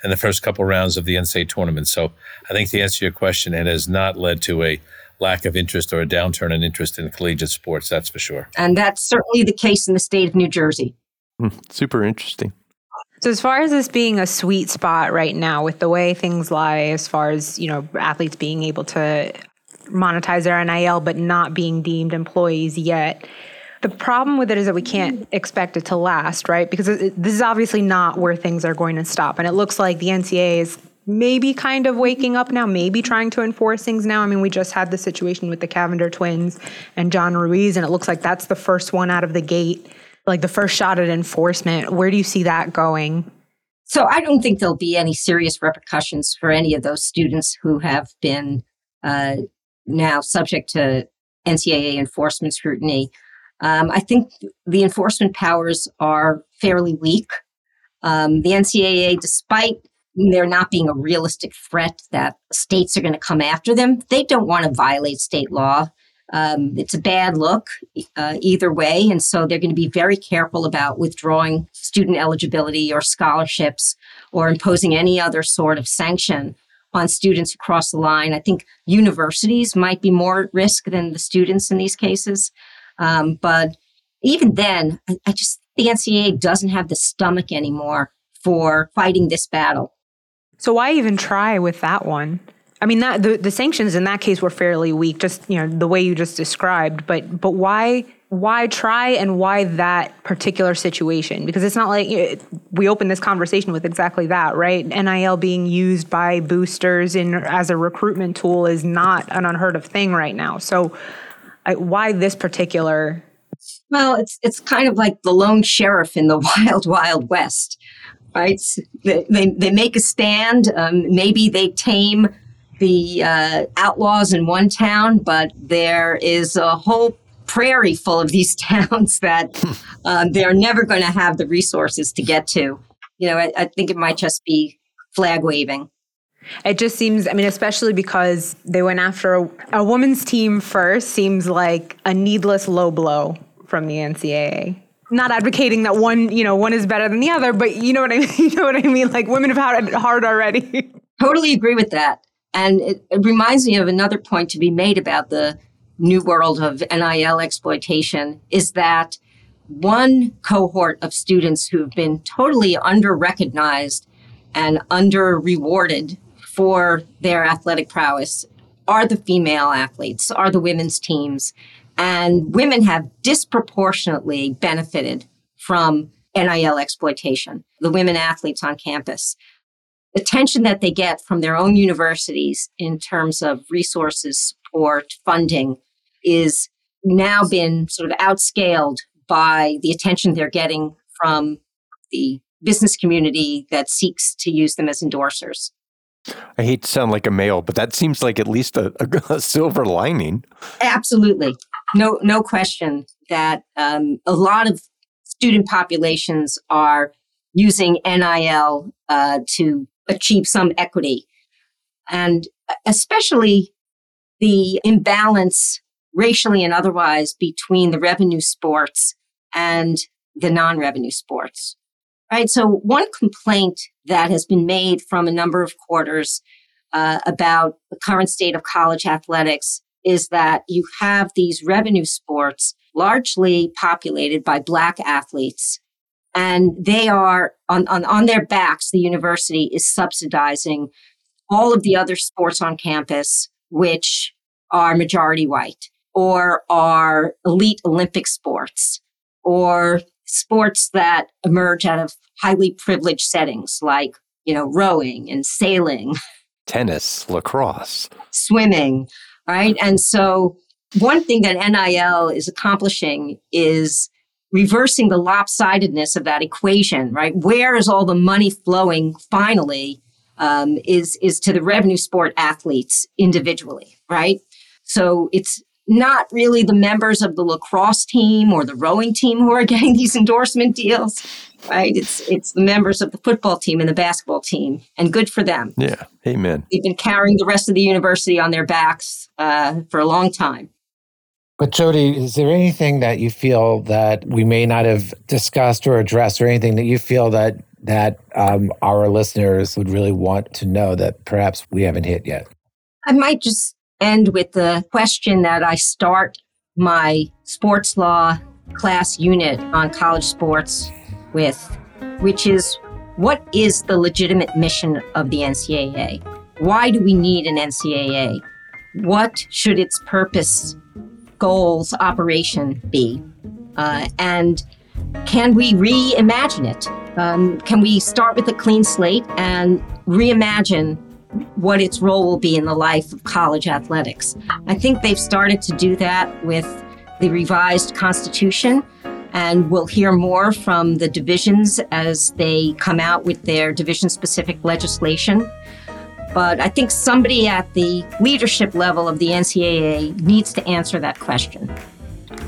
Speaker 4: in the first couple rounds of the NCAA tournament. So I think to answer your question, it has not led to a lack of interest or a downturn in interest in collegiate sports. That's for sure.
Speaker 3: And that's certainly the case in the state of New Jersey.
Speaker 6: Mm, super interesting.
Speaker 5: So as far as this being a sweet spot right now with the way things lie as far as, you know, athletes being able to monetize their NIL but not being deemed employees yet, the problem with it is that we can't expect it to last, right? Because it, this is obviously not where things are going to stop. And it looks like the NCAA is maybe kind of waking up now, maybe trying to enforce things now. I mean, we just had the situation with the Cavender twins and John Ruiz, and it looks like that's the first one out of the gate, like the first shot at enforcement. Where do you see that going?
Speaker 3: So I don't think there'll be any serious repercussions for any of those students who have been uh, now subject to NCAA enforcement scrutiny. Um, I think the enforcement powers are fairly weak. Um, the NCAA, despite there not being a realistic threat that states are going to come after them, they don't want to violate state law. Um, it's a bad look uh, either way. And so they're going to be very careful about withdrawing student eligibility or scholarships or imposing any other sort of sanction on students who cross the line. I think universities might be more at risk than the students in these cases. Um, but even then, I, I just the NCAA doesn't have the stomach anymore for fighting this battle.
Speaker 5: So why even try with that one? I mean, that the, the sanctions in that case were fairly weak, just you know the way you just described. But but why why try and why that particular situation? Because it's not like we opened this conversation with exactly that, right? NIL being used by boosters in as a recruitment tool is not an unheard of thing right now. So I, why this particular?
Speaker 3: Well, it's it's kind of like the lone sheriff in the wild, wild west, right? They they, they make a stand. Um, maybe they tame the uh, outlaws in one town, but there is a whole prairie full of these towns that um, they're never going to have the resources to get to. You know, I, I think it might just be flag waving.
Speaker 5: It just seems, I mean, especially because they went after a, a women's team first, seems like a needless low blow from the NCAA. Not advocating that one, you know, one is better than the other, but you know what I mean. You know what I mean? Like women have had it hard already.
Speaker 3: Totally agree with that, and it, it reminds me of another point to be made about the new world of NIL exploitation is that one cohort of students who've been totally under recognized and under rewarded for their athletic prowess are the female athletes, are the women's teams. And women have disproportionately benefited from NIL exploitation, the women athletes on campus. Attention that they get from their own universities in terms of resources, support, funding is now been sort of outscaled by the attention they're getting from the business community that seeks to use them as endorsers.
Speaker 6: I hate to sound like a male, but that seems like at least a, a, a silver lining.
Speaker 3: Absolutely, no, no question that um, a lot of student populations are using NIL uh, to achieve some equity, and especially the imbalance racially and otherwise between the revenue sports and the non-revenue sports. Right. So one complaint that has been made from a number of quarters uh, about the current state of college athletics is that you have these revenue sports largely populated by black athletes and they are on, on, on their backs the university is subsidizing all of the other sports on campus which are majority white or are elite olympic sports or sports that emerge out of highly privileged settings like, you know, rowing and sailing,
Speaker 6: tennis, lacrosse,
Speaker 3: swimming, right? And so one thing that NIL is accomplishing is reversing the lopsidedness of that equation, right? Where is all the money flowing finally um, is, is to the revenue sport athletes individually, right? So it's not really the members of the lacrosse team or the rowing team who are getting these endorsement deals, right? It's it's the members of the football team and the basketball team, and good for them.
Speaker 6: Yeah, amen.
Speaker 3: They've been carrying the rest of the university on their backs uh, for a long time.
Speaker 2: But Jodi, is there anything that you feel that we may not have discussed or addressed, or anything that you feel that that um, our listeners would really want to know that perhaps we haven't hit yet?
Speaker 3: I might just end with the question that I start my sports law class unit on college sports with, which is what is the legitimate mission of the NCAA? Why do we need an NCAA? What should its purpose, goals, operation be? Uh, and can we reimagine it? Um, can we start with a clean slate and reimagine what its role will be in the life of college athletics. I think they've started to do that with the revised constitution, and we'll hear more from the divisions as they come out with their division specific legislation. But I think somebody at the leadership level of the NCAA needs to answer that question.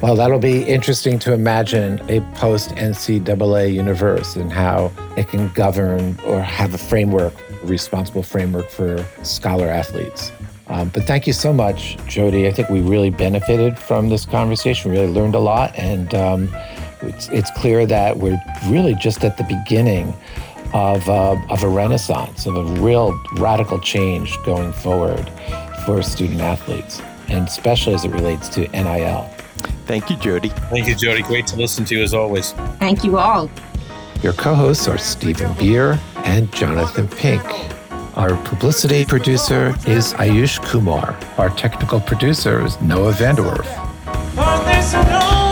Speaker 2: Well, that'll be interesting to imagine a post NCAA universe and how it can govern or have a framework responsible framework for scholar athletes. Um, but thank you so much, Jodi. I think we really benefited from this conversation. We really learned a lot, and um, it's, it's, clear that we're really just at the beginning of, uh, of a renaissance, of a real radical change going forward for student athletes, and especially as it relates to NIL.
Speaker 6: Thank you, Jodi.
Speaker 4: Thank you, Jodi. Great to listen to you as always.
Speaker 3: Thank you all.
Speaker 2: Your co hosts are Steven Beer and Jonathan Pink. Our publicity producer is Ayush Kumar. Our technical producer is Noah Vanderwerf.
Speaker 1: Oh,